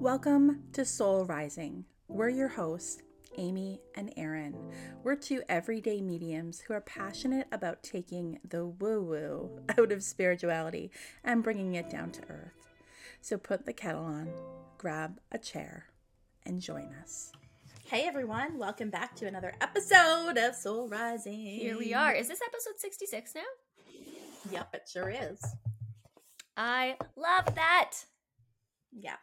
Welcome to Soul Rising. We're your hosts, Amy and Erin. We're two everyday mediums who are passionate about taking the woo woo out of spirituality and bringing it down to earth. So put the kettle on, grab a chair, and join us. Hey everyone, welcome back to another episode of Soul Rising. Here we are. Is this episode 66 now? Yep, it sure is. I love that. Yeah.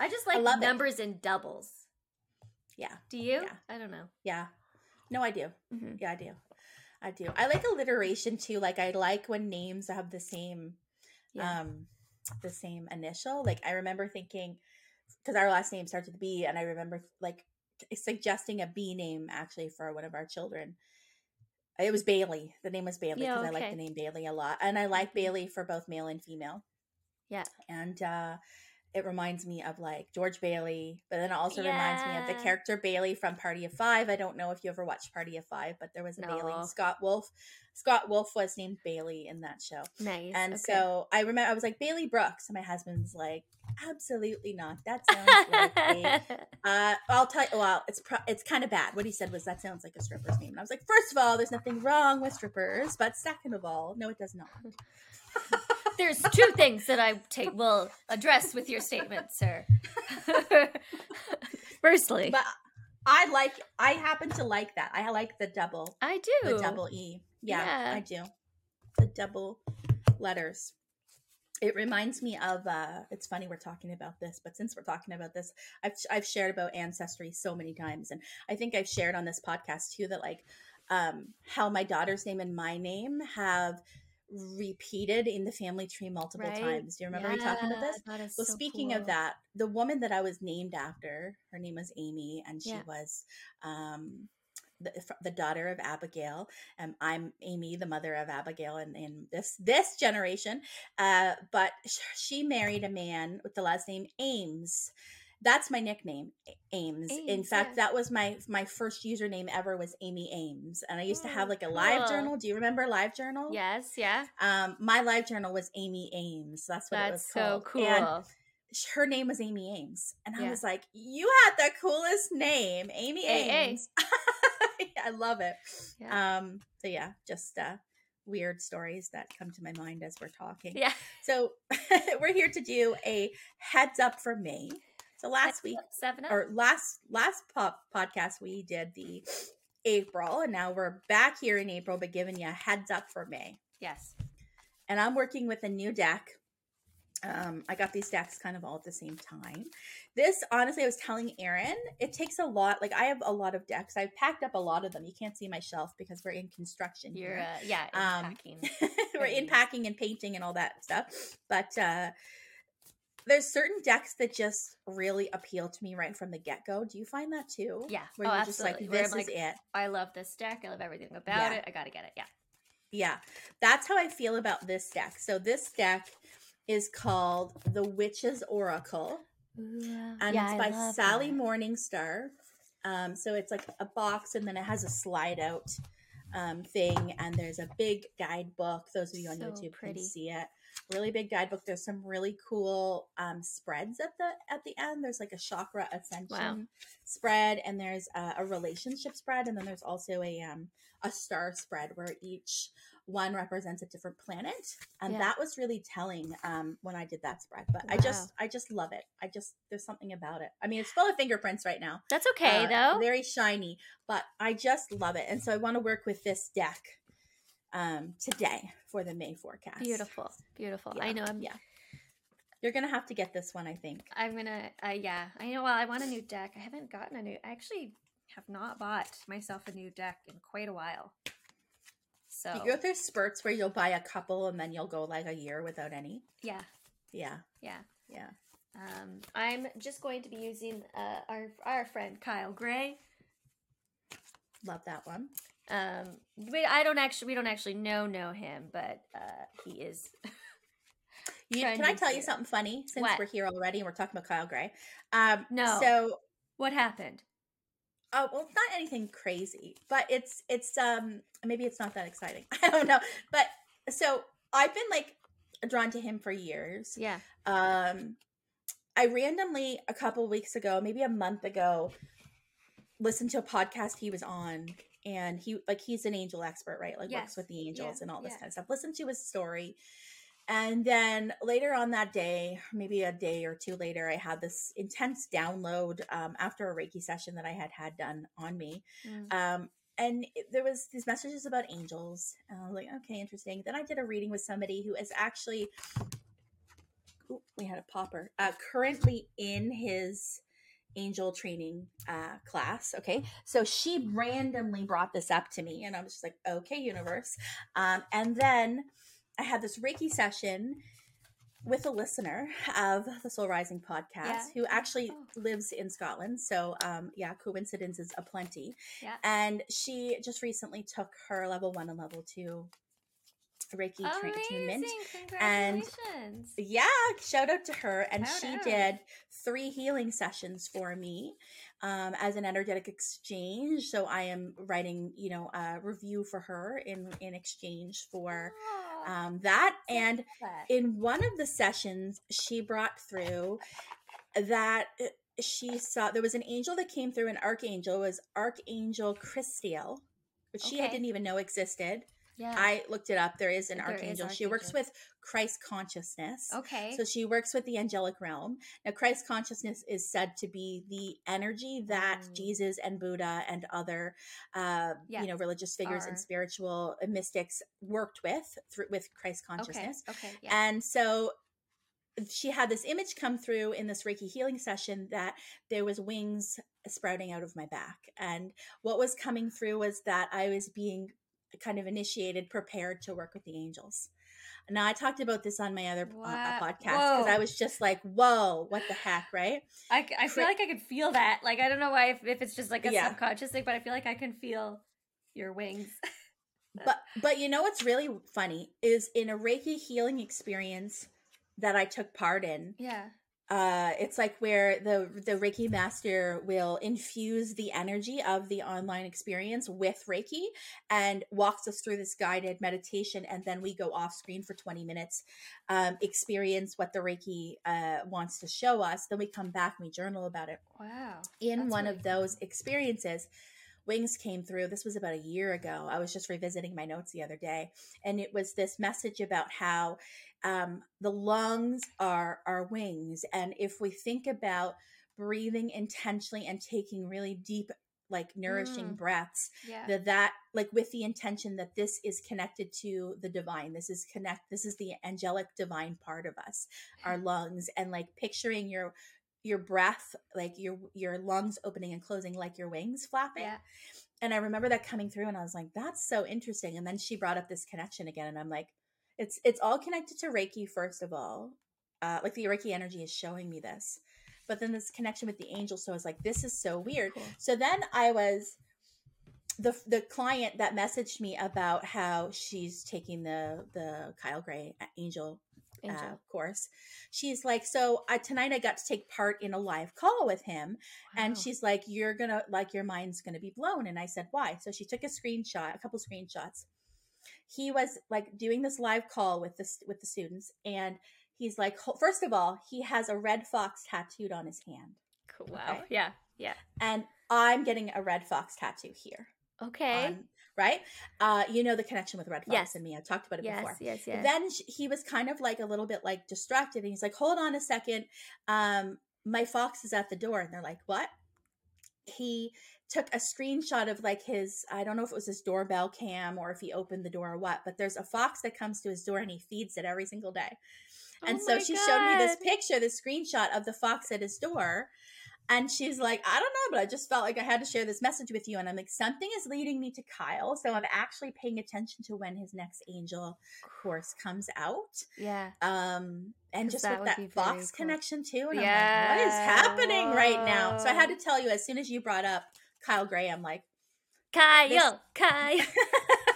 I just I like love it. numbers in doubles. Yeah. Do you? Yeah. I don't know. Yeah. No, I do. Mhm. Yeah, I do. I do. I like alliteration too. Like I like when names have the same Yeah. um the same initial. Like I remember thinking because our last name starts with B and I remember like suggesting a B name actually for one of our children. It was Bailey. The name was Bailey Yeah, because I like the name Bailey a lot. And I like Mhm. Bailey for both male and female. Yeah. And uh it reminds me of like George Bailey, but then it also reminds me of the character Bailey from Party of Five. I don't know if you ever watched Party of Five, but there was a Bailey. Scott Wolf. Scott Wolf was named Bailey in that show. nice. And okay. so I remember I was like Bailey Brooks, and my husband's like, absolutely not. That sounds like a. Uh, I'll tell you. Well, it's pro- it's kind of bad. What he said was that sounds like a stripper's name, and I was like, first of all, there's nothing wrong with strippers, but second of all, no, it does not. There's two things that I take will address with your statement, sir. Firstly, But I like. I happen to like that. I like the double. I do. The double E. Yeah, Yeah. I do. The double letters. It reminds me of uh it's funny we're talking about this, but since we're talking about this, I've I've shared about ancestry so many times and I think I've shared on this podcast too that like um how my daughter's name and my name have repeated in the family tree multiple Right. times. Do you remember me talking about this? that is Well, so speaking cool. of that, the woman that I was named after, her name was Amy, and she Yeah. was um, the, the daughter of Abigail. Um, I'm Amy, the mother of Abigail, in, in this this generation. Uh, but she married a man with the last name Ames. That's my nickname, A- Ames. In fact, yeah. that was my my first username ever was Amy Ames, and I used to have Oh, like a live cool. journal. Do you remember live journal? Yes, yeah. Um, my live journal was Amy Ames. That's what it was That's so called. cool. And her name was Amy Ames. And I Yeah. was like, you had the coolest name, Amy. Ames. I love it. Yeah. Um, so yeah, just uh weird stories that come to my mind as we're talking. yeah. So we're here to do a heads up for May. So last week seven up. or last last pop podcast we did the April and now we're back here in April but giving you a heads up for May yes. and I'm working with a new deck. Um, I got these decks kind of all at the same time. This, honestly, I was telling Erin, it takes a lot. Like I have a lot of decks. I've packed up a lot of them. You can't see my shelf because we're in construction. You're here. uh, yeah, Um, unpacking. we're in packing and painting and all that stuff. But uh, there's certain decks that just really appeal to me right from the get go. Do you find that too? Yeah. Where oh, you're just like, this I'm is it. I love this deck. I love everything about Yeah. it. I gotta get it. Yeah. Yeah, that's how I feel about this deck. So this deck is called the Witch's Oracle. and yeah, it's I by Sally that. Morningstar. Um, so it's like a box, and then it has a slide out um, thing, and there's a big guidebook. Those of you on So YouTube pretty. can see it. Really big guidebook. There's some really cool um, spreads at the at the end. There's like a chakra ascension spread, and there's a, a relationship spread, and then there's also a um, a star spread where each one represents a different planet. And Yeah. that was really telling um when i did that spread. But i just i just love it. I just there's something about it. I mean it's full of fingerprints right now. That's okay Uh, though. very shiny but i just love it. And so i want to work with this deck um today for the may forecast Beautiful, beautiful. I know. I'm. yeah. you're gonna have to get this one i think I'm gonna. Uh, yeah. I know. Well, I want a new deck. I haven't gotten a new. I actually have not bought myself a new deck in quite a while. So you go through spurts where you'll buy a couple and then you'll go like a year without any yeah, yeah yeah. yeah Um, I'm just going to be using uh, our our friend Kyle Gray. love that one Um, we, I don't actually we don't actually know know him, but uh, he is. You, can I tell you something funny since What? we're here already and we're talking about Kyle Gray? Um, No. So, What happened? oh well, it's not anything crazy, but it's it's um maybe it's not that exciting. I don't know, but so I've been like drawn to him for years. Yeah. Um, I randomly a couple weeks ago, maybe a month ago, listened to a podcast he was on and he like he's an angel expert, right? Like Yes. works with the angels Yeah, and all this yeah. kind of stuff. listen to his story. And then later on that day, maybe a day or two later, I had this intense download um, after a Reiki session that I had had done on me. Mm. Um, and it- there was these messages about angels. And I was like, okay, interesting. Then I did a reading with somebody who is actually, ooh, we had a popper, uh, currently in his angel training uh, class. Okay. So she randomly brought this up to me, and I was just like, okay, universe. Um, and then I had this Reiki session with a listener of the Soul Rising podcast Yeah. who actually Oh. lives in Scotland. So, um, yeah, coincidences aplenty. Yeah. And she just recently took her level one and level two Reiki tra- attunement. And- Yeah, shout out to her. And Shout she out. did three healing sessions for me um, as an energetic exchange. So I am writing, you know, a review for her in in exchange for um, that. And in one of the sessions, she brought through that uh, she saw there was an angel that came through. An archangel it was Archangel Christiel, which she didn't even know existed. Yeah. I looked it up. There is an There is archangel. She works with Christ consciousness. okay. So she works with the angelic realm. Now, Christ consciousness is said to be the energy that Mm. Jesus and Buddha and other, uh, Yeah, you know, religious figures are- and spiritual mystics worked with through with Christ consciousness. Okay. Okay. Yeah. And so she had this image come through in this Reiki healing session that there was wings sprouting out of my back. And what was coming through was that I was being kind of initiated, prepared to work with the angels. Now I talked about this on my other uh, podcast because I was just like, "Whoa, what the heck?" Right? I, I feel like I could feel that. Like I don't know why if, if it's just like a Yeah. subconscious thing, but I feel like I can feel your wings. But but you know what's really funny is in a Reiki healing experience that I took part in. yeah. Uh it's like where the the reiki master will infuse the energy of the online experience with reiki and walks us through this guided meditation. And then we go off screen for 20 minutes um experience what the reiki uh wants to show us. Then we come back and we journal about it. Wow. in That's one really of those experiences wings came through this was about a year ago i was just revisiting my notes the other day and it was this message about how um, the lungs are our wings and if we think about breathing intentionally and taking really deep like nourishing Mm. breaths Yeah. that that like with the intention that this is connected to the divine this is connect this is the angelic divine part of us our lungs and like picturing your your breath like your your lungs opening and closing like your wings flapping yeah. and i remember that coming through and i was like that's so interesting and then she brought up this connection again and i'm like it's it's all connected to reiki first of all uh like the reiki energy is showing me this but then this connection with the angel so i was like this is so weird Cool. so then I was the the client that messaged me about how she's taking the the Kyle Gray Angel, Angel. Uh, course. She's like, so tonight I got to take part in a live call with him, and she's like, you're gonna like your mind's gonna be blown. And I said, why? So she took a screenshot, a couple screenshots. He was like doing this live call with this with the students, and he's like, first of all, he has a red fox tattooed on his hand, Cool. Wow. okay. Yeah. Yeah. and I'm getting a red fox tattoo here. Okay. on- right? Uh, you know the connection with Red Fox Yes. and me. I talked about it yes. before. Yes. Yes. Then he was kind of like a little bit like distracted, and he's like, "Hold on a second, um, my fox is at the door." And they're like, "What?" He took a screenshot of like his I don't know if it was his doorbell cam or if he opened the door or what, but there's a fox that comes to his door and he feeds it every single day. And Oh so she showed me this picture, this screenshot of the fox at his door. And she's like, I don't know, but I just felt like I had to share this message with you. And I'm like, something is leading me to Kyle. So I'm actually paying attention to when his next angel course comes out. Yeah. Um, and just that with that fox cool. connection too. And Yeah, I'm like, what is happening right now? So I had to tell you as soon as you brought up Kyle Gray, I'm like, Kyle. Kyle.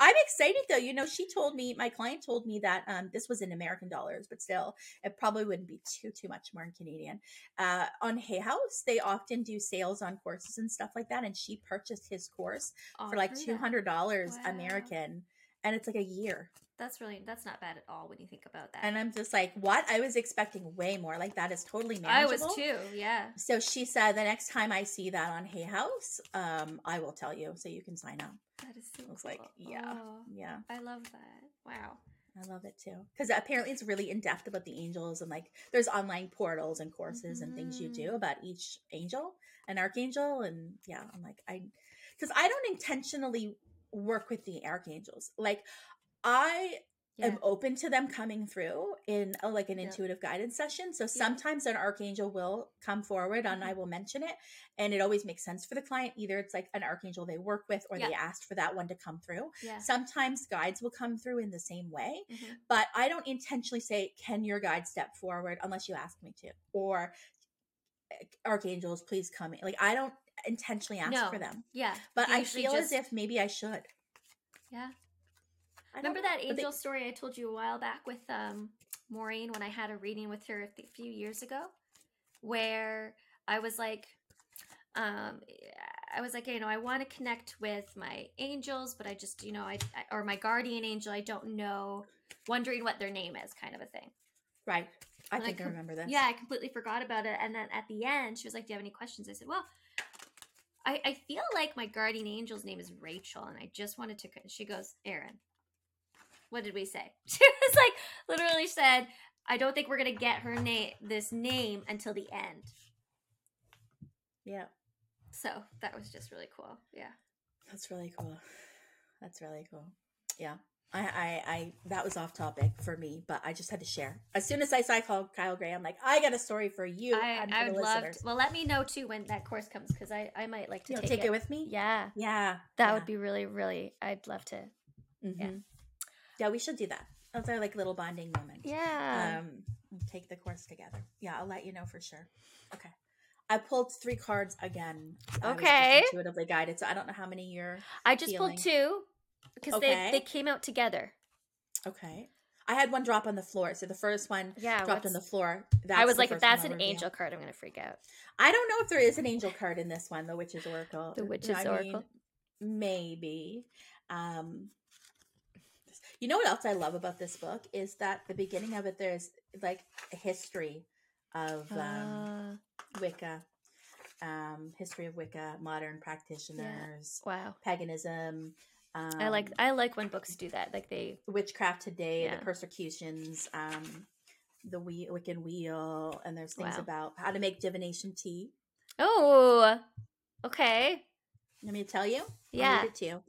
I'm excited though. You know, she told me, my client told me that um, this was in American dollars, but still, it probably wouldn't be too too much more in Canadian. Uh, on Hay House, they often do sales on courses and stuff like that, and she purchased his course for like two hundred dollars Wow. American, and it's like a year. That's really that's not bad at all when you think about that. And I'm just like, what? I was expecting way more. Like that is totally manageable. I was too. Yeah. So she said the next time I see that on Hay House, um, I will tell you so you can sign up. That is so I was cool. like, yeah. Oh, Yeah, I love that. Wow. I love it too. Because apparently it's really in depth about the angels and like there's online portals and courses and things you do Mhm. about each angel and archangel. And yeah, I'm like, I, because I don't intentionally work with the archangels. Like I Yeah. am open to them coming through in a, like an intuitive guidance session. So sometimes an archangel will come forward and I will mention it. And it always makes sense for the client. Either it's like an archangel they work with or they asked for that one to come through. Yeah. Sometimes guides will come through in the same way, Mhm. but I don't intentionally say, Can your guide step forward unless you ask me to? Or "Eh, archangels, please come in. Like I don't intentionally ask No. for them. Yeah. But You I feel just- as if maybe I should. Yeah. I Remember that but they- angel story I told you a while back with um Maureen when I had a reading with her a few years ago, where I was like, um, I was like, you know, I want to connect with my angels, but I just, you know, I, I or my guardian angel, I don't know, wondering what their name is, kind of a thing. Right. I And think I com- remember this. Yeah, I completely forgot about it. And then at the end, she was like, "Do you have any questions?" I said, "Well." I, I feel like my guardian angel's name is Rachel, and I just wanted to. She goes, Erin, what did we say? She was like, literally said, I don't think we're gonna get her name, this name, until the end. Yeah. So that was just really cool. Yeah, That's really cool. That's really cool. Yeah. I, I, I, that was off topic for me, but I just had to share. As soon as I saw Kyle, Kyle Gray, I'm like, I got a story for you I, I would love. To, well, let me know too when that course comes because I, I might like to You'll take, take, it. it. with me? Yeah, Yeah. that yeah. would be really, really. I'd love to. Mhm. Yeah, we should do that. That's our like little bonding moment. Yeah. Um, take the course together. Yeah, I'll let you know for sure. Okay. I pulled three cards again. I was just Okay. intuitively guided, so I don't know how many you're. I just feeling. pulled two because Okay. they they came out together. Okay. I had one drop on the floor, so the first one Yeah, dropped on the floor. That's I was like, if that's an reveal. angel card, I'm gonna freak out. I don't know if there is an angel card in this one, the Witch's Oracle. The Witch's I Oracle? mean, maybe. Um, you know what else I love about this book is that the beginning of it there's like a history of um, Uh, Wicca, um, history of Wicca, modern practitioners, wow. paganism. Um, I like I like when books do that. Like they witchcraft today, Yeah. the persecutions, um, the we- Wiccan wheel, and there's things Wow. about how to make divination tea. Oh okay. Let me tell you. I'll Yeah. read it to you.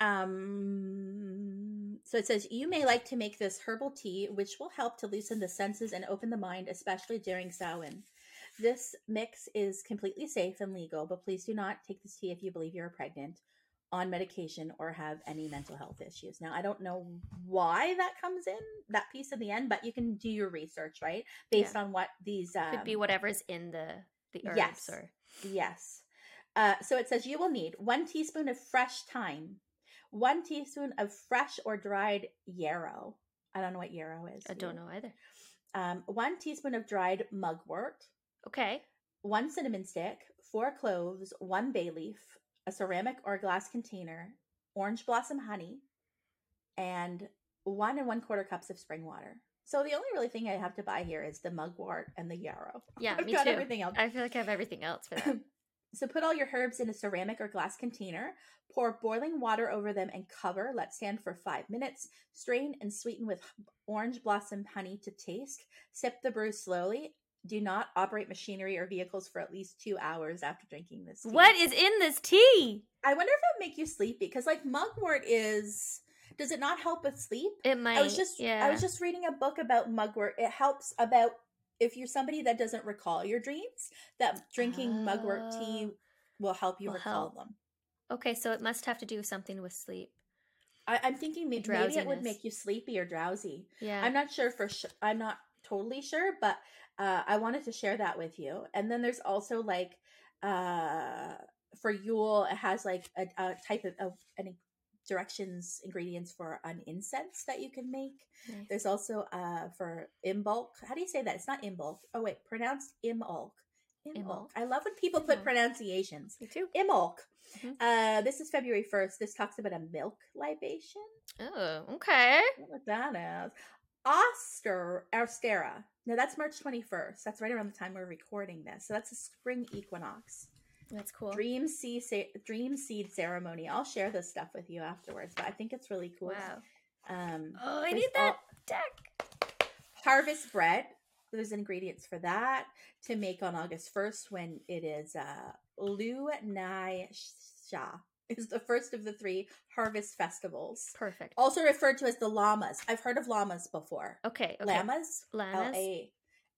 Um, so it says you may like to make this herbal tea, which will help to loosen the senses and open the mind, especially during Samhain. This mix is completely safe and legal, but please do not take this tea if you believe you're pregnant, on medication, or have any mental health issues. Now, I don't know why that comes in that piece in the end, but you can do your research, right, based on what these um, Could be whatever's in the the herbs yes. or Yes. Uh, so it says you will need one teaspoon of fresh thyme, one teaspoon of fresh or dried yarrow. I don't know what yarrow is. I don't know either. Um, one teaspoon of dried mugwort, Okay. one cinnamon stick, four cloves, one bay leaf, a ceramic or glass container, orange blossom honey, and one and one quarter cups of spring water. So the only really thing I have to buy here is the mugwort and the yarrow. Yeah, I've me got too. everything else. I feel like I have everything else for that. So put all your herbs in a ceramic or glass container, pour boiling water over them and cover. Let stand for five minutes. Strain and sweeten with orange blossom honey to taste. Sip the brew slowly. Do not operate machinery or vehicles for at least two hours after drinking this. tea. what is in this tea? I wonder if it would make you sleepy because, like, mugwort is. Does it not help with sleep? It might. I was just yeah. I was just reading a book about mugwort. It helps about if you're somebody that doesn't recall your dreams, that drinking mugwort tea Oh. will help you Will recall help. them. okay. So it must have to do something with sleep. I, I'm thinking maybe, maybe it would make you sleepy or drowsy. Yeah. I'm not sure for sure. I'm not totally sure, but uh, I wanted to share that with you. And then there's also like uh, for Yule, it has like a, a type of, of any directions ingredients for an incense that you can make. Nice. There's also uh for imbulk. How do you say that? It's not imbulk. Oh wait, pronounced imulk. Imbolc. I love when people put pronunciations. Me too. Imbolc. Mhm. Uh, this is February 1st. This talks about a milk libation. Oh, okay. I don't know what that is. Auster, Ostara. No, that's March 21st. That's right around the time we're recording this. So that's a spring equinox. That's cool. Dream seed, dream seed ceremony. I'll share this stuff with you afterwards, but I think it's really cool. Wow. Um, Oh, I need that all- deck. harvest bread. There's ingredients for that to make on August 1st when it is uh, Lu Nai Sha is the first of the three harvest festivals. Perfect. Also referred to as the Lammas. I've heard of llamas before. Okay. okay. Llamas? Llamas.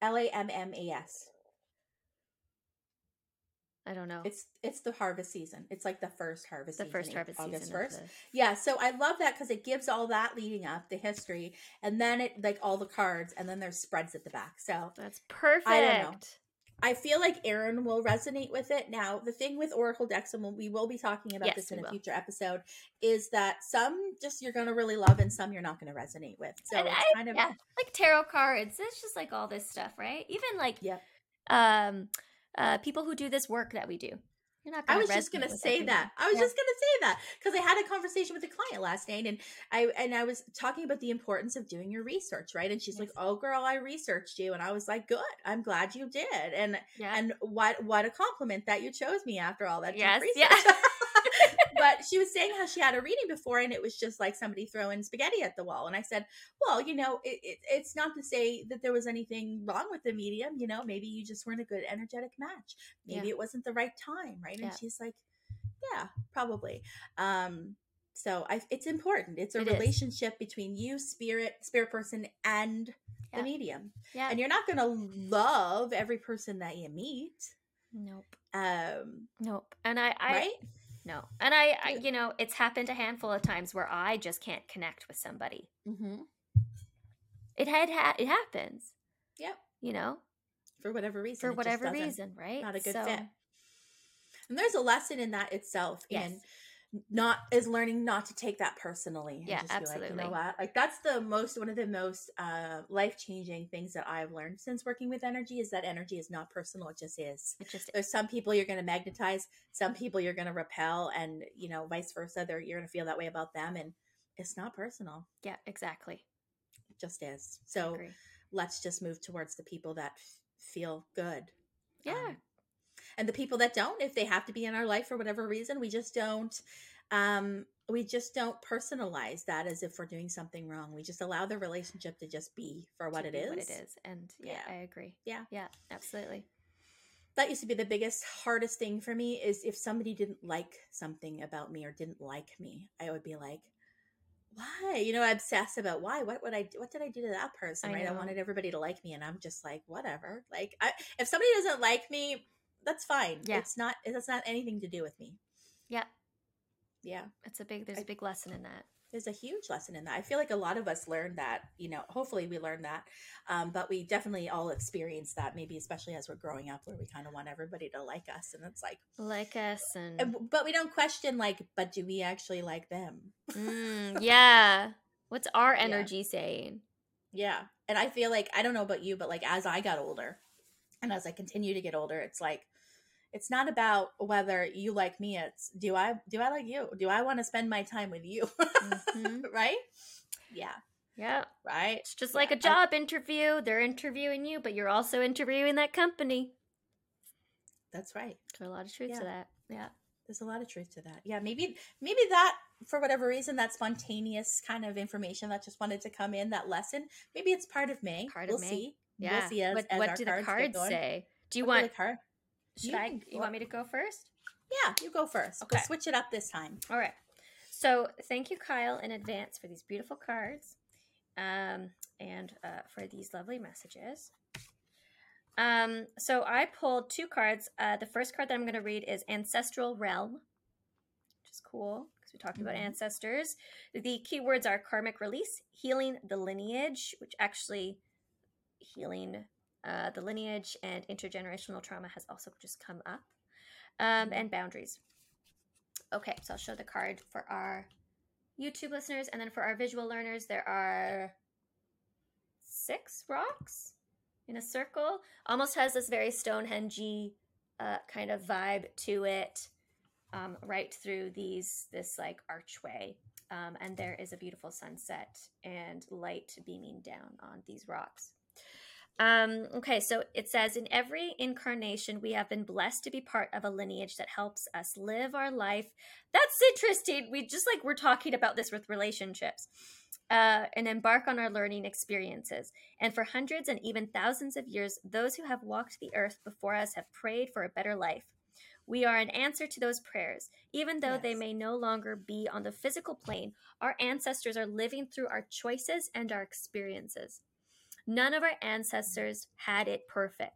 L A M M A S. I don't know. It's it's the harvest season. It's like the first harvest the season. first harvest August 1st. Yeah, so I love that because it gives all that leading up, the history, and then it like all the cards, and then there's spreads at the back. So That's perfect. I don't know. I feel like Erin will resonate with it. Now, the thing with Oracle decks, and we will be talking about Yes, this in a will. future episode, is that some just you're going to really love and some you're not going to resonate with. So And it's I- kind of yeah, like tarot cards. It's just like all this stuff, right? Even like yeah. um uh people who do this work that we do. You're not I was just gonna say everyone. that. I was Yeah. just gonna say that because I had a conversation with a client last night, and I and I was talking about the importance of doing your research, right? And she's like, "Oh, girl, I researched you," and I was like, "Good, I'm glad you did." And yeah. and what what a compliment that you chose me after all that Yes, research. yeah. but she was saying how she had a reading before, and it was just like somebody throwing spaghetti at the wall. And I said, "Well, you know, it, it, it's not to say that there was anything wrong with the medium. You know, maybe you just weren't a good energetic match. Maybe Yeah. it wasn't the right time, right?" And Yeah. she's like, "Yeah, probably." Um, so I, it's important. It's a It is. relationship between you, spirit, spirit person, and Yeah. the medium. yeah. And you're not going to love every person that you meet. nope. Um, Nope. And I I right? No. And I, I you know, it's happened a handful of times where I just can't connect with somebody. Mm-hmm. It had ha- it happens, Yep. you know, For whatever reason. for whatever reason, right? Not a good So, fit. And there's a lesson in that itself. Yes. In not is learning not to take that personally. and Yeah, just Be like, you absolutely. know what? Like that's the most one of the most uh, life changing things that I've learned since working with energy is that energy is not personal. It just is. It just There's some people you're going to magnetize, some people you're going to repel, and you know vice versa. They're, you're going to feel that way about them, and it's not personal. yeah, exactly. It just is. So let's just move towards the people that f- feel good. Yeah. Um, and the people that don't, if they have to be in our life for whatever reason, we just don't. Um, we just don't personalize that as if we're doing something wrong. We just allow the relationship to just be for what it is. What it is. And yeah, Yeah. I agree. Yeah. Yeah, absolutely. That used to be the biggest, hardest thing for me is if somebody didn't like something about me or didn't like me, I would be like, why? You know, I obsess about why. What would I? do? What did I do to that person? I right? I wanted everybody to like me, and I'm just like, whatever. Like, I, if somebody doesn't like me, that's fine. Yeah. It's not. It's not anything to do with me. Yeah. Yeah. It's a big there's I- a big lesson in that. there's a huge lesson in that. I feel like a lot of us learned that, you know, hopefully we learned that. Um, but we definitely all experience that, maybe especially as we're growing up where we kind of want everybody to like us. And it's like, Like us and and- but we don't question, like, but do we actually like them? Mm, yeah. What's our energy saying? Yeah. And I feel like, I don't know about you, but like as I got older and as I continue to get older, it's like, it's not about whether you like me. It's do I do I like you? Do I want to spend my time with you? Mhm. right? Yeah. Yeah. Right. It's just Yeah, like a job interview. They're interviewing you, but you're also interviewing that company. That's right. There's a lot of truth Yeah. to that. Yeah. There's a lot of truth to that. Yeah, maybe maybe that for whatever reason that spontaneous kind of information that just wanted to come in that lesson. Maybe it's part of May. Part of me. we'll May. see. Yeah. We'll see as, what as what our do the cards, say? Do you What want? Should You I you want me to go first? Yeah, you go first. Okay. We'll switch it up this time. All right. So thank you, Kyle, in advance for these beautiful cards, um, and uh, for these lovely messages. Um, so I pulled two cards. Uh, the first card that I'm going to read is Ancestral Realm, which is cool because we talked about Mhm. ancestors. The keywords are karmic release, healing the lineage, which actually healing uh, the lineage and intergenerational trauma has also just come up, um, and boundaries. Okay, so I'll show the card for our YouTube listeners, and then for our visual learners, there are six rocks in a circle. Almost has this very Stonehenge uh, kind of vibe to it um, right through these this like archway um, and there is a beautiful sunset and light beaming down on these rocks um, okay, so it says in every incarnation, we have been blessed to be part of a lineage that helps us live our life. That's interesting. We just like we're talking about this with relationships. Uh, and embark on our learning experiences. And for hundreds and even thousands of years, those who have walked the earth before us have prayed for a better life. We are an answer to those prayers. Even though yes. they may no longer be on the physical plane, our ancestors are living through our choices and our experiences. None of our ancestors had it perfect.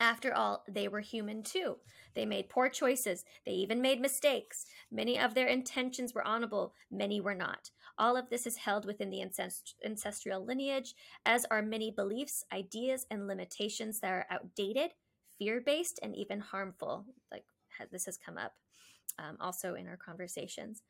After all, they were human too. They made poor choices. They even made mistakes. Many of their intentions were honorable, many were not. All of this is held within the ancestral lineage, as are many beliefs, ideas, and limitations that are outdated, fear based, and even harmful. Like this has come up um, also in our conversations.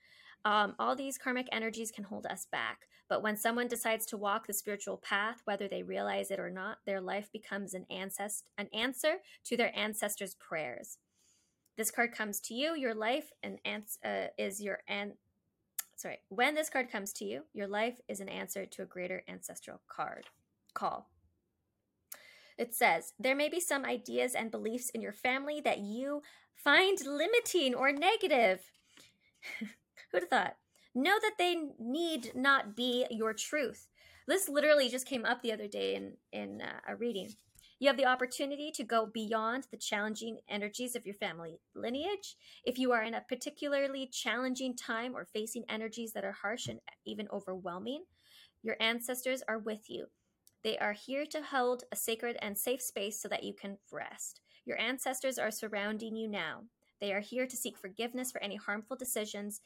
Um, all these karmic energies can hold us back. But when someone decides to walk the spiritual path, whether they realize it or not, their life becomes an, ancest- an answer to their ancestors' prayers. This card comes to you, your life and ans- uh, is your an- sorry. When this card comes to you, your life is an answer to a greater ancestral card call. It says, There may be some ideas and beliefs in your family that you find limiting or negative. Who'd have thought? Know that they need not be your truth. This literally just came up the other day in in uh, a reading. You have the opportunity to go beyond the challenging energies of your family lineage. If you are in a particularly challenging time or facing energies that are harsh and even overwhelming, your ancestors are with you. They are here to hold a sacred and safe space so that you can rest. Your ancestors are surrounding you now. They are here to seek forgiveness for any harmful decisions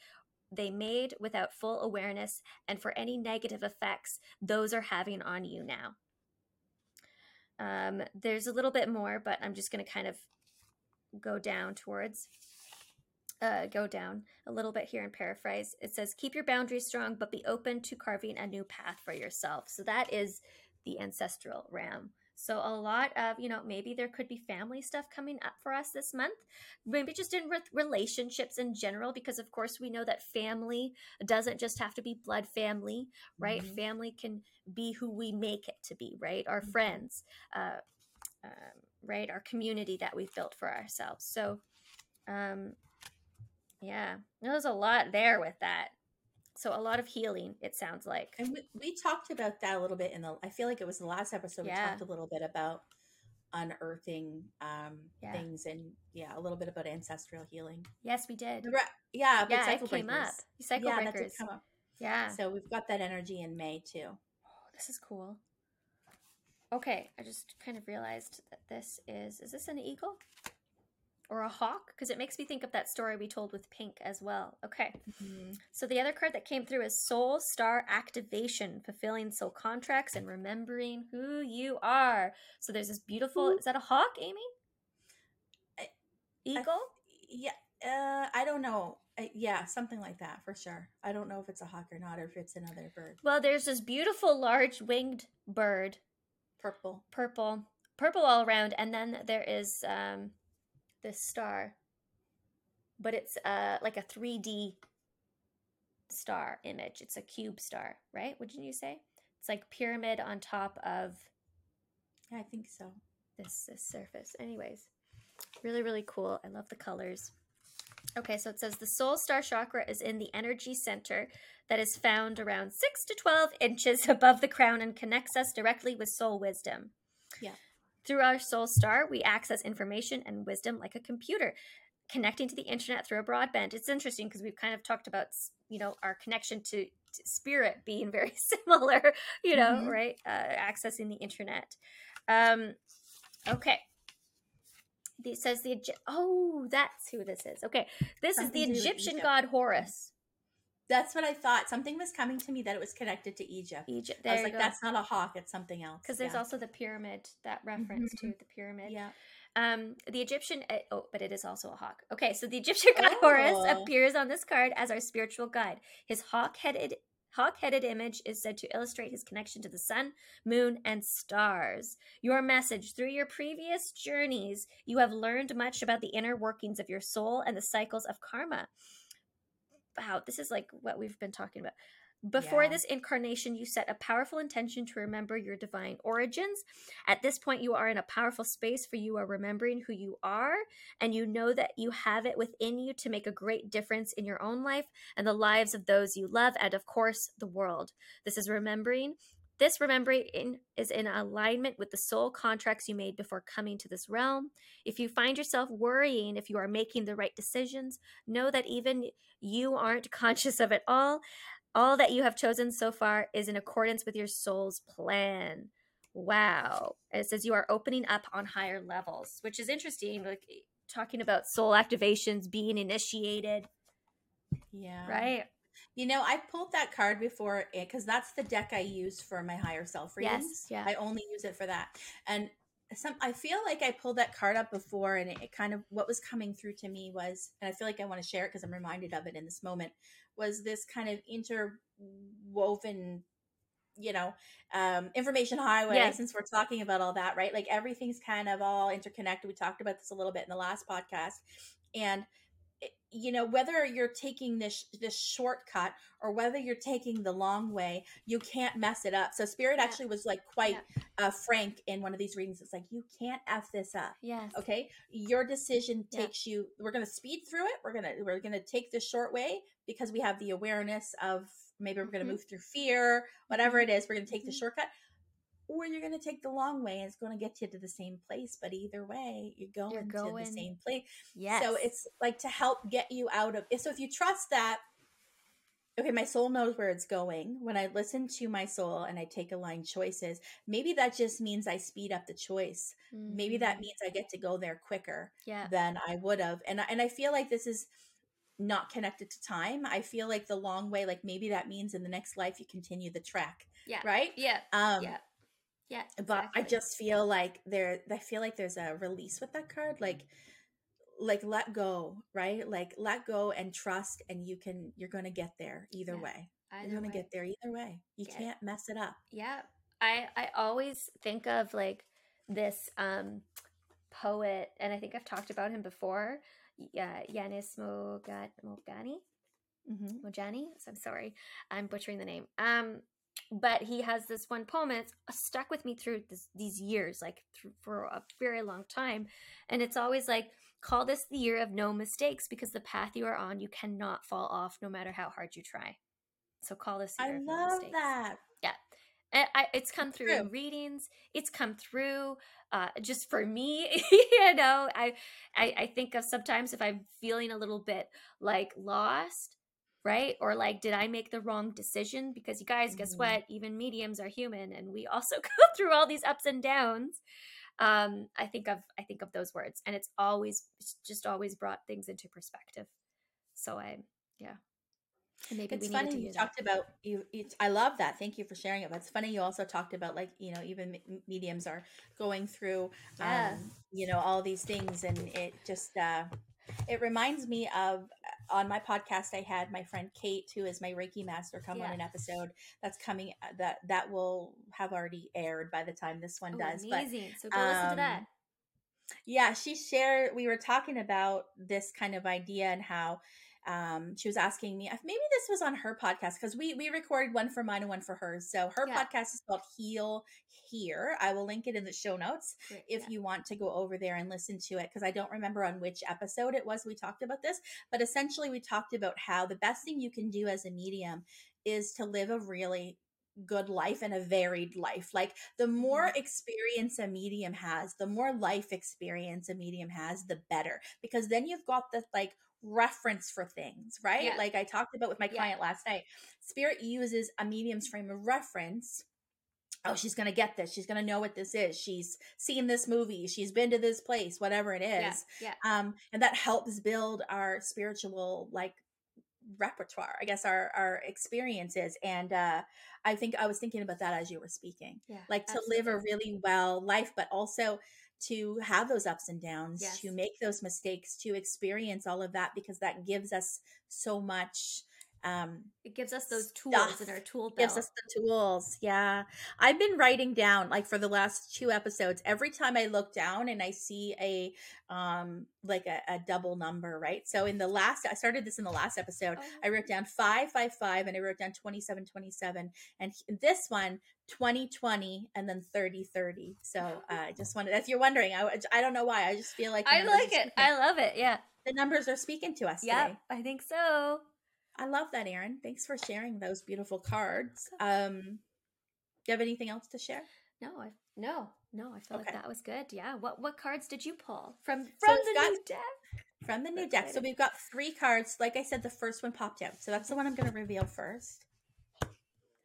they made without full awareness and for any negative effects those are having on you now. Um, there's a little bit more, but I'm just going to kind of go down towards, uh, go down a little bit here and paraphrase. It says, Keep your boundaries strong, but be open to carving a new path for yourself. So that is the ancestral realm. So a lot of, you know, maybe there could be family stuff coming up for us this month. Maybe just in re- relationships in general, because of course we know that family doesn't just have to be blood family, right? Mm-hmm. Family can be who we make it to be, right? Our mm-hmm. friends, uh, um, right? Our community that we've built for ourselves. So, um, yeah, there's a lot there with that. So a lot of healing, it sounds like. And we, we talked about that a little bit in the, I feel like it was the last episode. Yeah. We talked a little bit about unearthing um, yeah. things and yeah, a little bit about ancestral healing. Yes, we did. Yeah, yeah, it came breakers. up. Cycle yeah, breakers. That come up. Yeah. So we've got that energy in May too. Oh, this is cool. Okay, I just kind of realized that this is, is this an eagle? Or a hawk? Because it makes me think of that story we told with pink as well. Okay. Mm-hmm. so the other card that came through is soul star activation fulfilling soul contracts and remembering who you are. So there's this beautiful Ooh. is that a hawk amy? I, eagle? I, yeah uh, i don't know. Uh, yeah something like that for sure. I don't know if it's a hawk or not or if it's another bird. Well there's this beautiful large winged bird. Purple. Purple. Purple all around and then there is um this star, but it's uh, like a 3D star image. It's a cube star, right? What did you say? It's like pyramid on top of. Yeah, I think so. This this surface. Anyways, really really cool. I love the colors. Okay, so it says the soul star chakra is in the energy center that is found around 6 to 12 inches above the crown and connects us directly with soul wisdom. Yeah. Through our soul star, we access information and wisdom like a computer, connecting to the internet through a broadband. It's interesting because we've kind of talked about, you know, our connection to, to spirit being very similar, you know, mm-hmm. right? Uh, accessing the internet. Um, okay. It says the oh, that's who this is. Okay, this Something is the Egyptian god Horus. That's what I thought. Something was coming to me that it was connected to Egypt. Egypt. There I was like, go. that's not a hawk. It's something else. Because there's yeah. also the pyramid that reference mm-hmm. to the pyramid. Yeah. Um, the Egyptian. Uh, oh, but it is also a hawk. Okay, so the Egyptian god oh. Horus appears on this card as our spiritual guide. His hawk-headed hawk headed image is said to illustrate his connection to the sun, moon, and stars. Your message through your previous journeys, you have learned much about the inner workings of your soul and the cycles of karma. Wow, this is like what we've been talking about. Before Yeah. this incarnation, you set a powerful intention to remember your divine origins. At this point, you are in a powerful space for you are remembering who you are, and you know that you have it within you to make a great difference in your own life and the lives of those you love, and of course, the world. This is remembering. This remembering is in alignment with the soul contracts you made before coming to this realm. If you find yourself worrying if you are making the right decisions, know that even you aren't conscious of it all. All that you have chosen so far is in accordance with your soul's plan. Wow. And it says you are opening up on higher levels, which is interesting. Like talking about soul activations being initiated, Yeah. right? You know, I pulled that card before it because that's the deck I use for my higher self readings. Yes, yeah. I only use it for that. And some I feel like I pulled that card up before and it, it kind of what was coming through to me was and I feel like I want to share it because I'm reminded of it in this moment was this kind of interwoven you know um information highway Yeah. since we're talking about all that right like everything's kind of all interconnected we talked about this a little bit in the last podcast and you know whether you're taking this this shortcut or whether you're taking the long way you can't mess it up so spirit Yeah. actually was like quite uh, frank in one of these readings it's like you can't f this up Yes. okay your decision Yeah. takes you we're going to speed through it we're going to we're going to take the short way because we have the awareness of maybe we're going to move through fear whatever it is we're going to take the Mhm. shortcut or you're going to take the long way and it's going to get you to the same place but either way you're going, to going- the same place yeah so it's like to help get you out of so if you trust that okay my soul knows where it's going when i listen to my soul and i take aligned choices maybe that just means i speed up the choice maybe that Mm, means i get to go there quicker Yeah. than i would have and and i feel like this is not connected to time i feel like the long way like maybe that means in the next life you continue the trek Yeah. right Yeah. um yeah. Yeah. but i just feel like there i feel like there's a release with that card like like let go right like let go and trust and you can you're gonna get there either Yeah, way Either you're gonna way. get there either way you Yeah. can't mess it up Yeah. I I always think of like this um poet and I think I've talked about him before. Yeah, Yanis Mogat Mogani. mm-hmm. Mojani. So I'm sorry, I'm butchering the name. Um, but he has this one poem, and it's stuck with me through this, these years, like through, for a very long time. And it's always like, call this the year of no mistakes because the path you are on, you cannot fall off no matter how hard you try. So call this the i year of no love mistakes. that And I, it's come through in readings. It's come through uh, just for me. you know, I, I I think of sometimes if I'm feeling a little bit like lost, right, or like did I make the wrong decision? Because you guys, guess Mhm. what? Even mediums are human, and we also go through all these ups and downs. Um, I think of I think of those words, and it's always it's just always brought things into perspective. So I, yeah. And maybe it's funny to you hear that. about you it's, i love that thank you for sharing it but it's funny you also talked about like you know even mediums are going through Yeah. um you know all these things and it just uh it reminds me of on my podcast i had my friend kate who is my reiki master come on an episode that's coming uh, that that will have already aired by the time this one Oh, does but amazing. so go listen to that. um, yeah she shared we were talking about this kind of idea and how um, she was asking me if maybe this was on her podcast because we we recorded one for mine and one for hers so her Yeah. podcast is called heal here i will link it in the show notes Great, if yeah. you want to go over there and listen to it because i don't remember on which episode it was we talked about this but essentially we talked about how the best thing you can do as a medium is to live a really good life and a varied life like the more Mm-hmm. experience a medium has the more life experience a medium has the better because then you've got the like reference for things right? Yeah. like i talked about with my Yeah. client last night spirit uses a medium's frame of reference. Oh she's gonna get this. She's gonna know what this is. She's seen this movie. She's been to this place whatever it is. Yeah, yeah. um and that helps build our spiritual like repertoire i guess our our experiences. And uh i think i was thinking about that as you were speaking. Yeah, like to live a really well life but also to have those ups and downs Yes. to make those mistakes to experience all of that because that gives us so much um, It gives us those tools stuff. in our tool belt. gives us the tools. Yeah. I've been writing down like for the last two episodes, every time I look down and I see a um like a, a double number, right? So in the last I started this in the last episode. Oh. I wrote down 555 and I wrote down 2727 and this one 2020 and then 3030. So uh, I just wanted if you're wondering, I I don't know why. I just feel like I like it. I love it. Yeah. the numbers are speaking to us Yeah. I think so. I love that, Erin. Thanks for sharing those beautiful cards. Um, do you have anything else to share? No, I no, no. I felt Okay. like that was good. Yeah. What what cards did you pull from from it's the got- new deck? From the new deck. So we've got three cards. Like I said, the first one popped out. So that's the one I'm going to reveal first.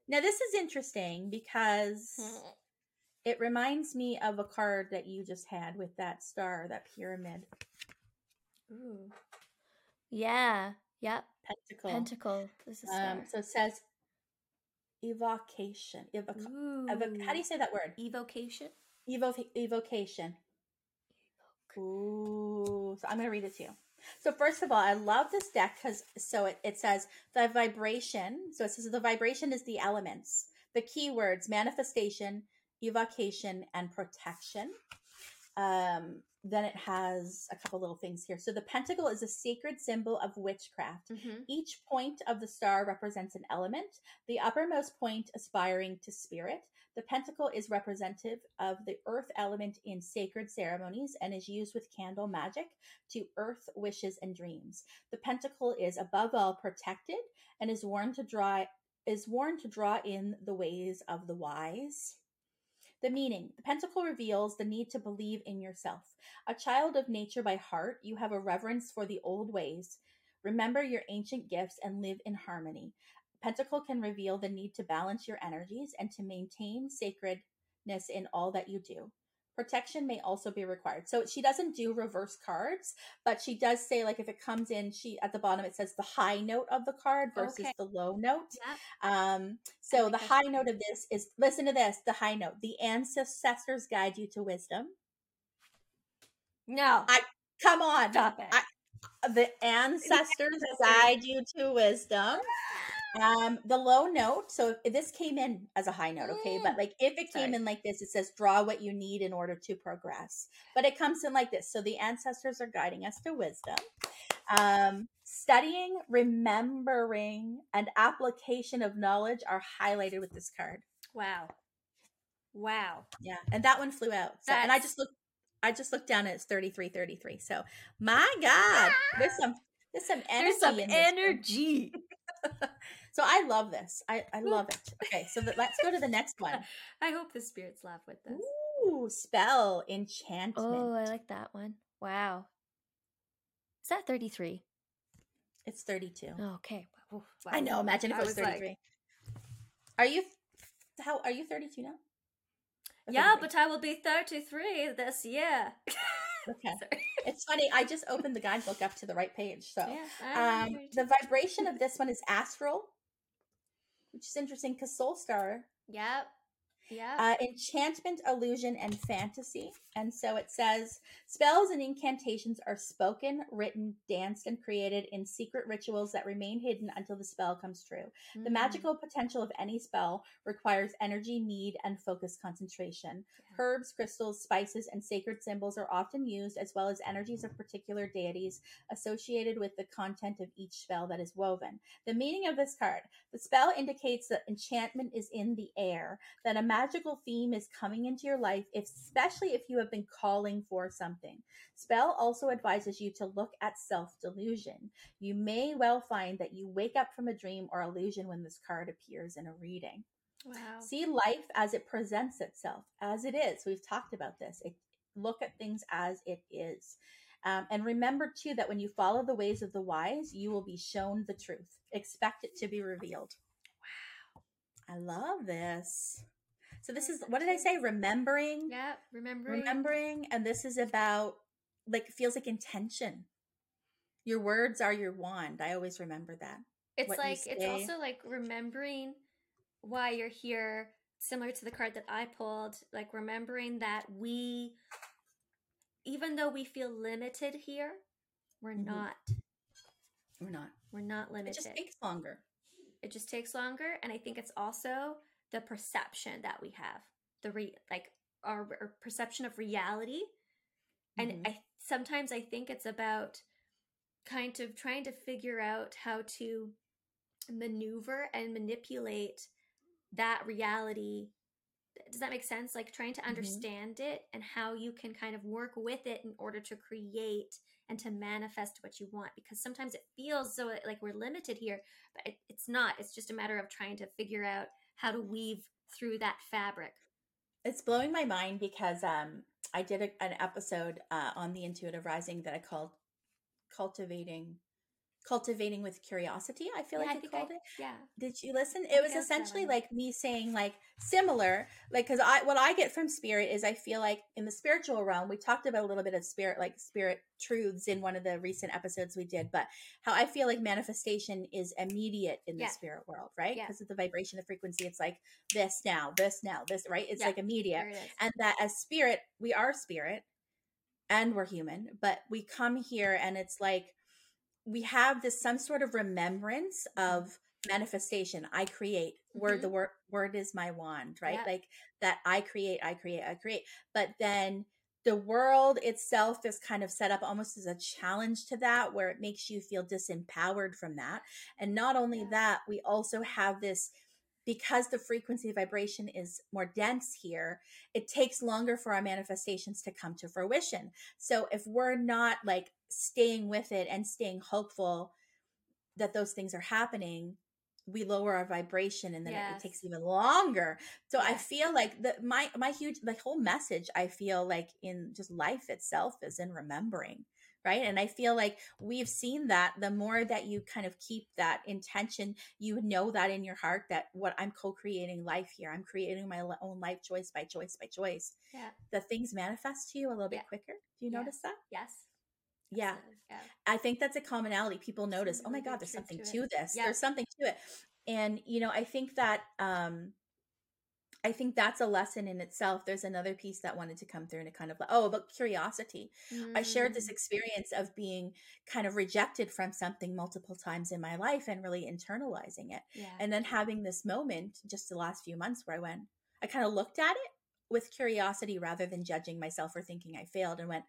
Now, this is interesting because it reminds me of a card that you just had with that star, that pyramid Ooh. Yeah. Yep. pentacle. Pentacle. This is. Um, so it says evocation. Evoc- Ooh. evoc- how do you say that word? evocation? Evo- evocation. Ooh, so I'm going to read it to you. So first of all, I love this deck because so it, it says the vibration. So it says the vibration is the elements, the keywords manifestation, evocation, and protection. Um, then it has a couple little things here. So the pentacle is a sacred symbol of witchcraft. Mm-hmm. Each point of the star represents an element, the uppermost point aspiring to spirit. The pentacle is representative of the earth element in sacred ceremonies and is used with candle magic to earth wishes and dreams. The pentacle is above all protected and is worn to draw is worn to draw in the ways of the wise. The meaning the pentacle reveals the need to believe in yourself. A child of nature by heart, you have a reverence for the old ways. Remember your ancient gifts and live in harmony. Pentacle can reveal the need to balance your energies and to maintain sacredness in all that you do. Protection may also be required. So she doesn't do reverse cards, but she does say like if it comes in, she at the bottom it says the high note of the card versus Okay. the low note. Yep. Um, so the high note of this is listen to this. The high note. The ancestors guide you to wisdom. No. I- Come on. Stop it. I- The ancestors guide you to wisdom. Um, the low note. So this came in as a high note, okay, but like if it came Sorry. in like this, it says draw what you need in order to progress. But it comes in like this. So the ancestors are guiding us to wisdom. Um, studying, remembering, and application of knowledge are highlighted with this card. wow. Wow. Yeah, and that one flew out. So, and I just looked, I just looked down and it's thirty three thirty three. So, my God, there's some, there's some energy. There's some energy. So I love this. I I love it. Okay, so the, let's go to the next one. I hope the spirits laugh with this. Ooh, spell enchantment. Oh, I like that one. Wow. Is that 33? It's thirty two. Oh, okay. Oof, I know. Imagine if I it was was like- thirty three. Are you? How are you? Thirty two now? Or Yeah, 33? but I will be 33 this year. okay. Sorry. It's funny. I just opened the guidebook up to the right page. So Yeah, Um, the vibration of this one is astral, which is interesting because Soul Star, Yep. Yep. uh, enchantment, illusion, and fantasy. And so it says spells and incantations are spoken, written, danced, and created in secret rituals that remain hidden until the spell comes true. The Mm. magical potential of any spell requires energy, need, and focused concentration. Herbs, crystals, spices, and sacred symbols are often used, as well as energies of particular deities associated with the content of each spell that is woven. The meaning of this card the spell indicates that enchantment is in the air, that a magical theme is coming into your life, especially if you have been calling for something. Spell also advises you to look at self delusion. You may well find that you wake up from a dream or illusion when this card appears in a reading. Wow. See life as it presents itself, as it is. We've talked about this. It, look at things as it is. Um, and remember, too, that when you follow the ways of the wise, you will be shown the truth. Expect it to be revealed. Wow. I love this. So, this is what did I say? Remembering, Yeah, remembering. remembering. And this is about, like, it feels like intention. Your words are your wand. I always remember that. It's what like it's also like remembering why you're here, similar to the card that I pulled, like remembering that we even though we feel limited here, we're Mhm. not. We're not. We're not limited. It just takes longer. It just takes longer. And I think it's also the perception that we have, the re like our, our perception of reality. And Mhm. I sometimes I think it's about kind of trying to figure out how to maneuver and manipulate that reality. Does that make sense? Like trying to Mhm. understand it and how you can kind of work with it in order to create and to manifest what you want. Because sometimes it feels so like we're limited here, but it, it's not. It's just a matter of trying to figure out how to weave through that fabric. It's blowing my mind because um, I did a, an episode uh, on the intuitive rising that I called cultivating cultivating with curiosity. I feel Yeah, like I you called I, it. yeah. Did you listen? It was I that essentially like me saying like similar, like because I what I get from spirit is I feel like in the spiritual realm we talked about a little bit of spirit like spirit truths in one of the recent episodes we did, but how I feel like manifestation is immediate in the Yeah. spirit world, right? Yeah. Because of the vibration, the frequency, it's like this now, this now, this right. It's Yeah. like immediate, it and that as spirit we are spirit and we're human but we come here and it's like we have this some sort of remembrance of manifestation i create word Mhm. the word word is my wand right Yeah. like that i create i create i create but then the world itself is kind of set up almost as a challenge to that where it makes you feel disempowered from that and not only Yeah. that we also have this because the frequency vibration is more dense here it takes longer for our manifestations to come to fruition. So if we're not like staying with it and staying hopeful that those things are happening we lower our vibration and then it, it takes even longer. So i feel like the my my huge the whole message i feel like in just life itself is in remembering right and i feel like we've seen that the more that you kind of keep that intention you know that in your heart that what i'm co-creating life here i'm creating my own life choice by choice by choice Yeah. the things manifest to you a little bit Yeah. quicker do you Yes. notice that Yes. yeah. Yeah. I think that's a commonality. People notice, Some oh my God, there's something to to this. Yeah. There's something to it. And, you know, I think that, um, I think that's a lesson in itself. There's another piece that wanted to come through and it kind of like, oh, about curiosity. I shared this Mm. experience of being kind of rejected from something multiple times in my life and really internalizing it. Yeah. And then having this moment just the last few months where I went, I kind of looked at it with curiosity rather than judging myself or thinking I failed and went,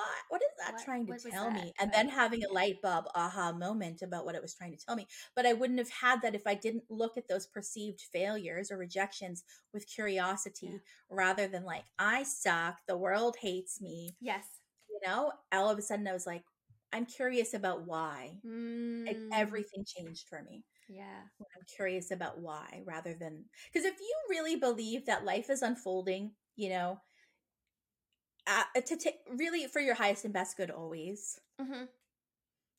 what? What is that What- trying to tell that? me? And then having a light bulb aha moment about what it was trying to tell me. But I wouldn't have had that if I didn't look at those perceived failures or rejections with curiosity Yeah. rather than like, I suck, the world hates me. yes. You know, all of a sudden I was like, I'm curious about why. Like, Mm. everything changed for me Yeah. I'm curious about why rather than because if you really believe that life is unfolding, you know, uh, to ta really for your highest and best good always hmm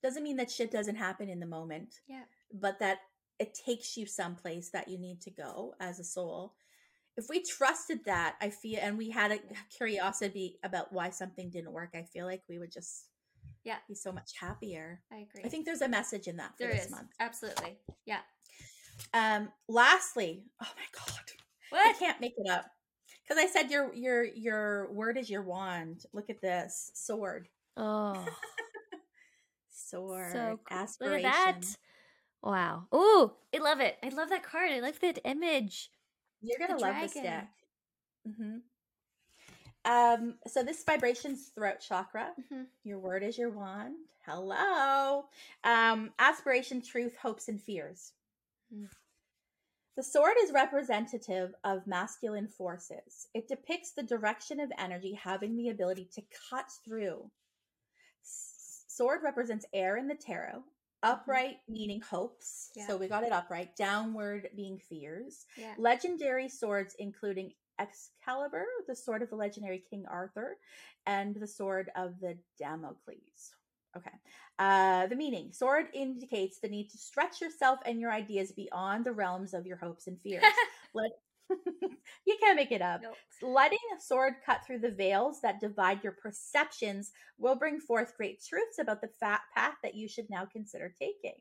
doesn't mean that shit doesn't happen in the moment, Yeah. but that it takes you someplace that you need to go as a soul. If we trusted that, I feel, and we had a curiosity about why something didn't work, I feel like we would just Yeah. be so much happier. I agree. I think there's a message in that for there this is month. absolutely. Yeah. Um, lastly, oh my god, I can't make it up because I said your your your word is your wand. Look at this sword, Oh. sword, so cool. aspiration. Look at that. Wow. Ooh, I love it. I love that card. I love that image. You're gonna The love this dragon. deck. hmm Um, so this vibration's throat chakra. hmm Your word is your wand. Hello. Um, aspiration, truth, hopes, and fears. Mm. The sword is representative of masculine forces. It depicts the direction of energy having the ability to cut through. Sword represents air in the tarot. Mm-hmm. Upright meaning hopes. Yeah. So we got it upright. Downward being fears. Yeah. Legendary swords, including Excalibur, the sword of the legendary King Arthur, and the sword of the Damocles. Okay. Uh, the meaning sword indicates the need to stretch yourself and your ideas beyond the realms of your hopes and fears. Let you can't make it up. Nope. Letting a sword cut through the veils that divide your perceptions will bring forth great truths about the fat path that you should now consider taking.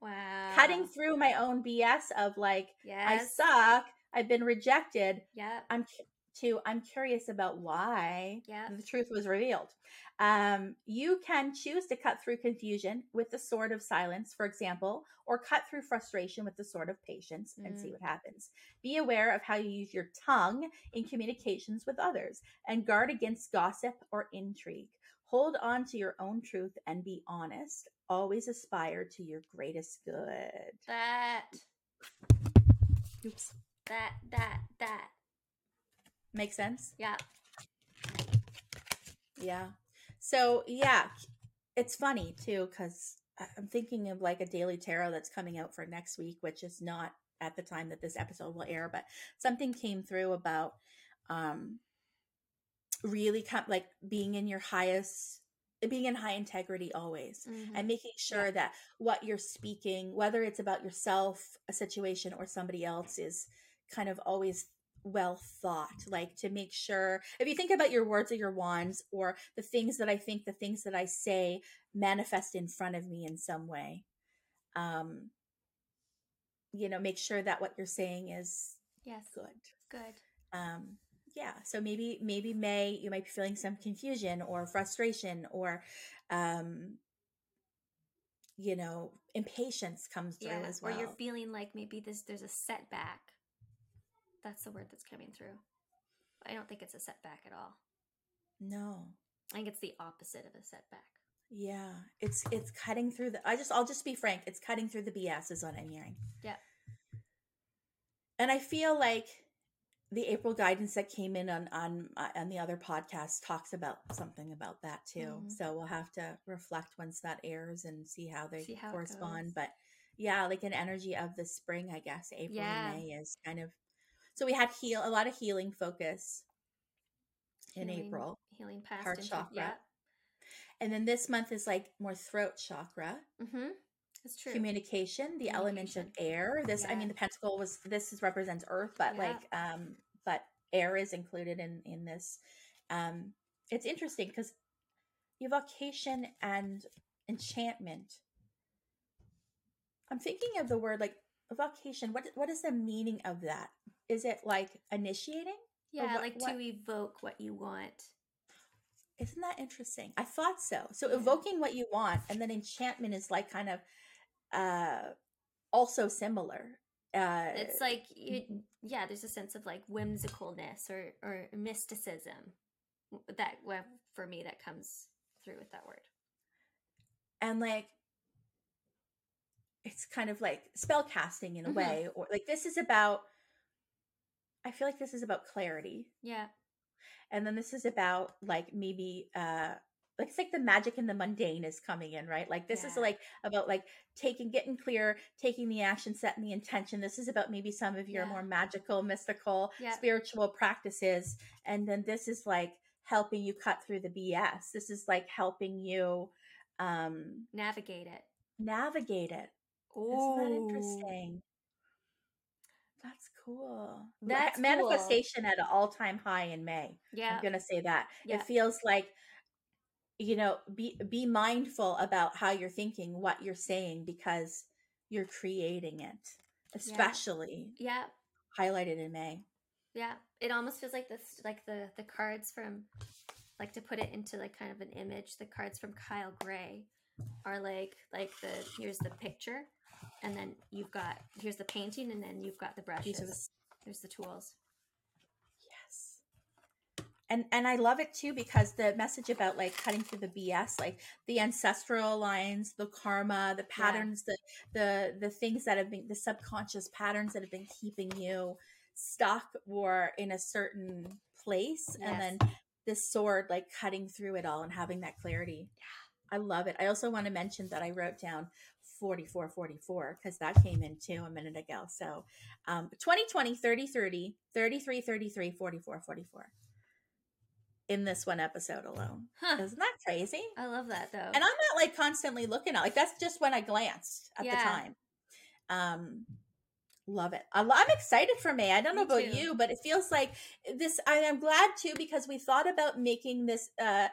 Wow. Cutting through my own BS of like, Yes. I suck, I've been rejected, Yep. I'm to I'm curious about why Yeah. the truth was revealed. Um, you can choose to cut through confusion with the sword of silence, for example, or cut through frustration with the sword of patience and see Mm. what happens. Be aware of how you use your tongue in communications with others and guard against gossip or intrigue. Hold on to your own truth and be honest. Always aspire to your greatest good. That, Oops. that, that, that. Make sense? Yeah. Yeah. So yeah, it's funny too because I'm thinking of like a daily tarot that's coming out for next week, which is not at the time that this episode will air, but something came through about um really come like being in your highest being in high integrity always Mhm. and making sure that what you're speaking whether it's about yourself a situation or somebody else is kind of always well thought like to make sure if you think about your words or your wands or the things that i think the things that i say manifest in front of me in some way um you know make sure that what you're saying is yes. good Good. um yeah so maybe maybe may you might be feeling some confusion or frustration or um you know impatience comes through Yeah. as well Or you're feeling like maybe this there's a setback. That's the word that's coming through. I don't think it's a setback at all. no I think it's the opposite of a setback. yeah it's it's cutting through the i just i'll just be frank it's cutting through the bs is what i'm hearing Yeah. and i feel like the april guidance that came in on on on the other podcast talks about something about that too Mhm. so we'll have to reflect once that airs and see how they See how correspond but yeah like an energy of the spring i guess april Yeah. and may is kind of so we had heal a lot of healing focus in Healing- april Healing past heart into- chakra. Yeah. and then this month is like more throat chakra Mm-hmm. It's true. communication the element of air this i mean the pentacle was this is represents earth but Yeah. like um but air is included in in this um it's interesting because evocation and enchantment i'm thinking of the word like evocation what what is the meaning of that is it like initiating yeah, what- like what- to evoke what you want. isn't that interesting i thought so so Yeah. evoking what you want and then enchantment is like kind of uh also similar uh It's like you, yeah, there's a sense of like whimsicalness or or mysticism that well, for me that comes through with that word. and like it's kind of like spell casting in a Mhm. way or like this is about i feel like this is about clarity Yeah. and then this is about like maybe uh like it's like the magic and the mundane is coming in right like this is like about like taking getting clear taking the action setting the intention this is about maybe some of your Yeah. more magical mystical Yeah. spiritual practices and then this is like helping you cut through the bs this is like helping you um Navigate it. navigate it isn't that interesting that's cool That's cool. manifestation at an all-time high in may Yeah. I'm gonna say that. Yeah. It feels like you know, be be mindful about how you're thinking, what you're saying, because you're creating it. Especially Yeah. highlighted in May. Yeah. It almost feels like this like the the cards from like to put it into like kind of an image, the cards from Kyle Gray are like like the here's the picture and then you've got here's the painting and then you've got the brushes. The- There's the tools. Yes. And and I love it too because the message about like cutting through the BS, like the ancestral lines, the karma, the patterns, the the the things that have been the subconscious patterns that have been keeping you stuck or in a certain place Yes. and then this sword like cutting through it all and having that clarity. I love it. I also want to mention that I wrote down 4444 because that came in too a minute ago. So um 2020 30 30 33 33 44 44 in this one episode alone. Huh. Isn't that crazy? I love that though. And I'm not like constantly looking at like that's just when I glanced at Yeah. the time. Um love it. I'm excited for May. I don't know Me about too. you, but it feels like this I am glad too because we thought about making this uh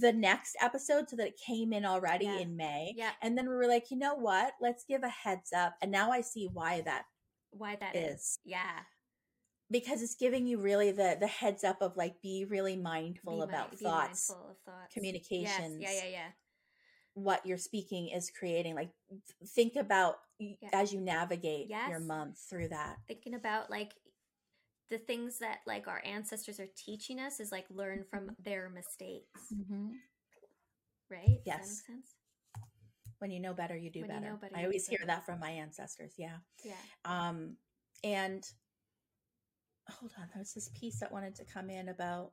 the next episode so that it came in already Yeah. in May. yeah. And then we were like, you know what? Let's give a heads up. And now I see why that Why that is. is. Yeah. because it's giving you really the the heads up of like be really mindful Be about thoughts mindful of thoughts. communications Yes. Yeah, yeah, yeah. What you're speaking is creating like think about Yeah. as you navigate your month through that Thinking about like the things that like our ancestors are teaching us is like learn from their mistakes, right? Does that Yes. make sense? when you know better you do When you better know better, i always hear better. that from my ancestors yeah Yeah. um and hold on there's this piece that wanted to come in about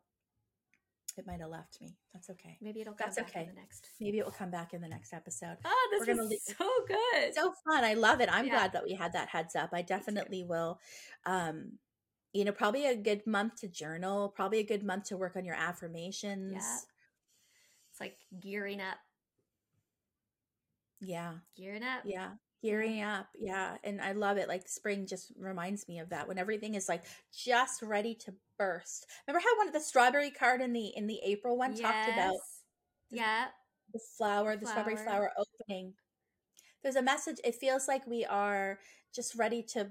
it might have left me that's okay Maybe it'll come That's back okay. in the next. maybe it will come back in the next episode Oh, We're this gonna was leave- so good. so fun i love it i'm Yeah. glad that we had that heads up i definitely will um you know probably a good month to journal probably a good month to work on your affirmations Yeah. it's like gearing up, yeah gearing up. yeah gearing up yeah and i love it like spring just reminds me of that when everything is like just ready to burst remember how one of the strawberry card in the in the april one talked about Yes. Yeah. the flower the strawberry Flower. flower opening there's a message it feels like we are just ready to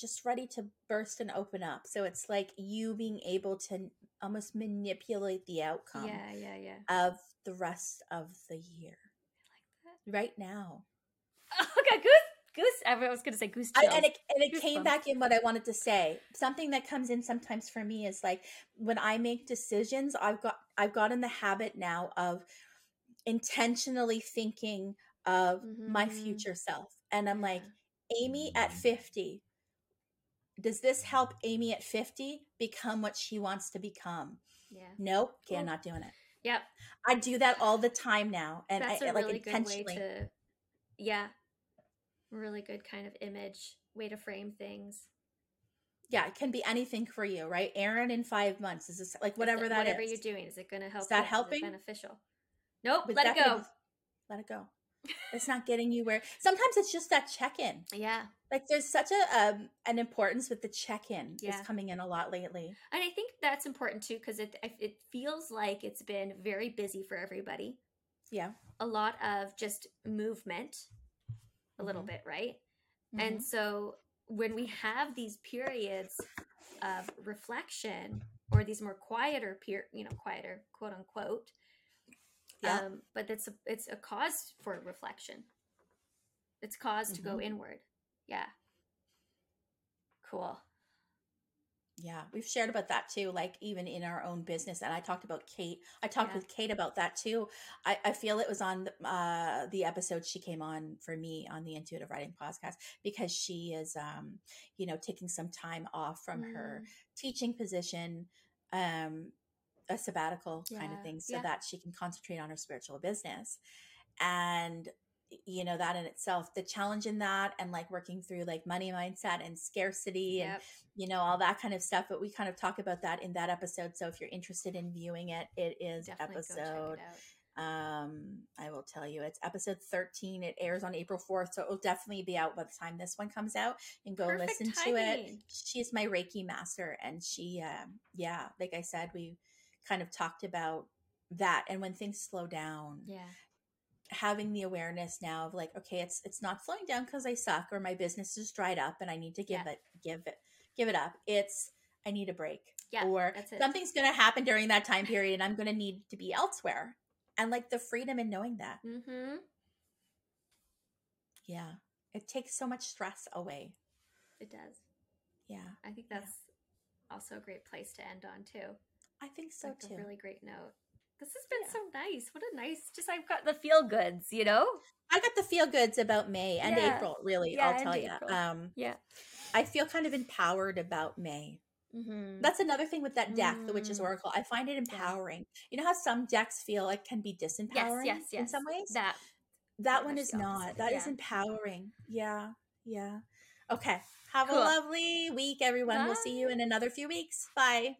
just ready to burst and open up so it's like you being able to almost manipulate the outcome Yeah, yeah, yeah. of the rest of the year I right now like that. God, goose, goose. I was going to say goose I, and it, and it came Goosebumps. back in what I wanted to say. Something that comes in sometimes for me is like when I make decisions, I've got I've got in the habit now of intentionally thinking of my Mhm. future self, and I'm like, Amy at Mm-hmm. 50. Does this help Amy at 50 become what she wants to become? yeah. Nope, okay, I'm not doing it. Yep. I do that all the time now, and That's I a like really good way to, yeah, really good kind of image way to frame things. yeah, it can be anything for you, right? Erin in five months is this like Is whatever it- that whatever is. you're doing, is it going to help? that you? Is helping? beneficial? Nope. But let it go. could- let it go. It's not getting you where. Sometimes it's just that check in. Yeah. Like there's such a um, an importance with the check in. Yeah. Is coming in a lot lately. And I think that's important too because it it feels like it's been very busy for everybody. Yeah. A lot of just movement, a little Mhm. bit, right? And so when we have these periods of reflection or these more quieter peer, you know, quieter quote unquote, Yeah. um, but it's a, it's a cause for reflection. It's cause to go Mhm. inward. Yeah. Cool. Yeah, we've shared about that too, like even in our own business. And I talked about Kate. I talked Yeah. with Kate about that too. I, I feel it was on the, uh, the episode she came on for me on the Intuitive Rising podcast because she is, um, you know, taking some time off from her Mm. teaching position, um, a sabbatical kind of thing, so yeah. that she can concentrate on her spiritual business. And you know that in itself, the challenge in that, and like working through like money mindset and scarcity and you know all that kind of stuff but we kind of talk about that in that episode so if you're interested in viewing it it is Definitely episode it um i will tell you it's episode 13 it airs on april 4th so it will definitely be out by the time this one comes out and go Perfect listen to it. she's my reiki master and she um yeah like i said we kind of talked about that and when things slow down Yeah. Having the awareness now of like okay it's it's not slowing down because i suck or my business is dried up and i need to give Yeah. it give it give it up it's i need a break Yeah. or something's going to happen during that time period and i'm going to need to be elsewhere and like the freedom in knowing that Mm-hmm. yeah it takes so much stress away It does. yeah I think Yeah. that's also a great place to end on too. i think so like too a really great note. This has been Yeah. so nice. What a nice, just I've got the feel goods, you know? i got the feel goods about may and Yeah. april really Yeah, i'll tell you April. um Yeah. i feel kind of empowered about may Mm-hmm. That's another thing with that deck, the Witch's. Oracle. I find it empowering. You know how some decks feel like can be yes, disempowering yes, yes. in some ways? That that one is not. That is empowering. Yeah. Yeah. Okay. Have Cool. a lovely week, everyone. We'll see you in another few weeks. Bye.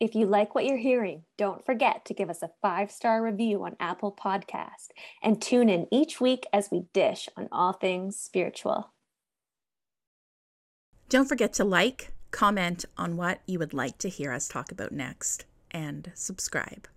If you like what you're hearing, don't forget to give us a five star review on Apple Podcast and tune in each week as we dish on all things spiritual. Don't forget to like, comment on what you would like to hear us talk about next, and subscribe.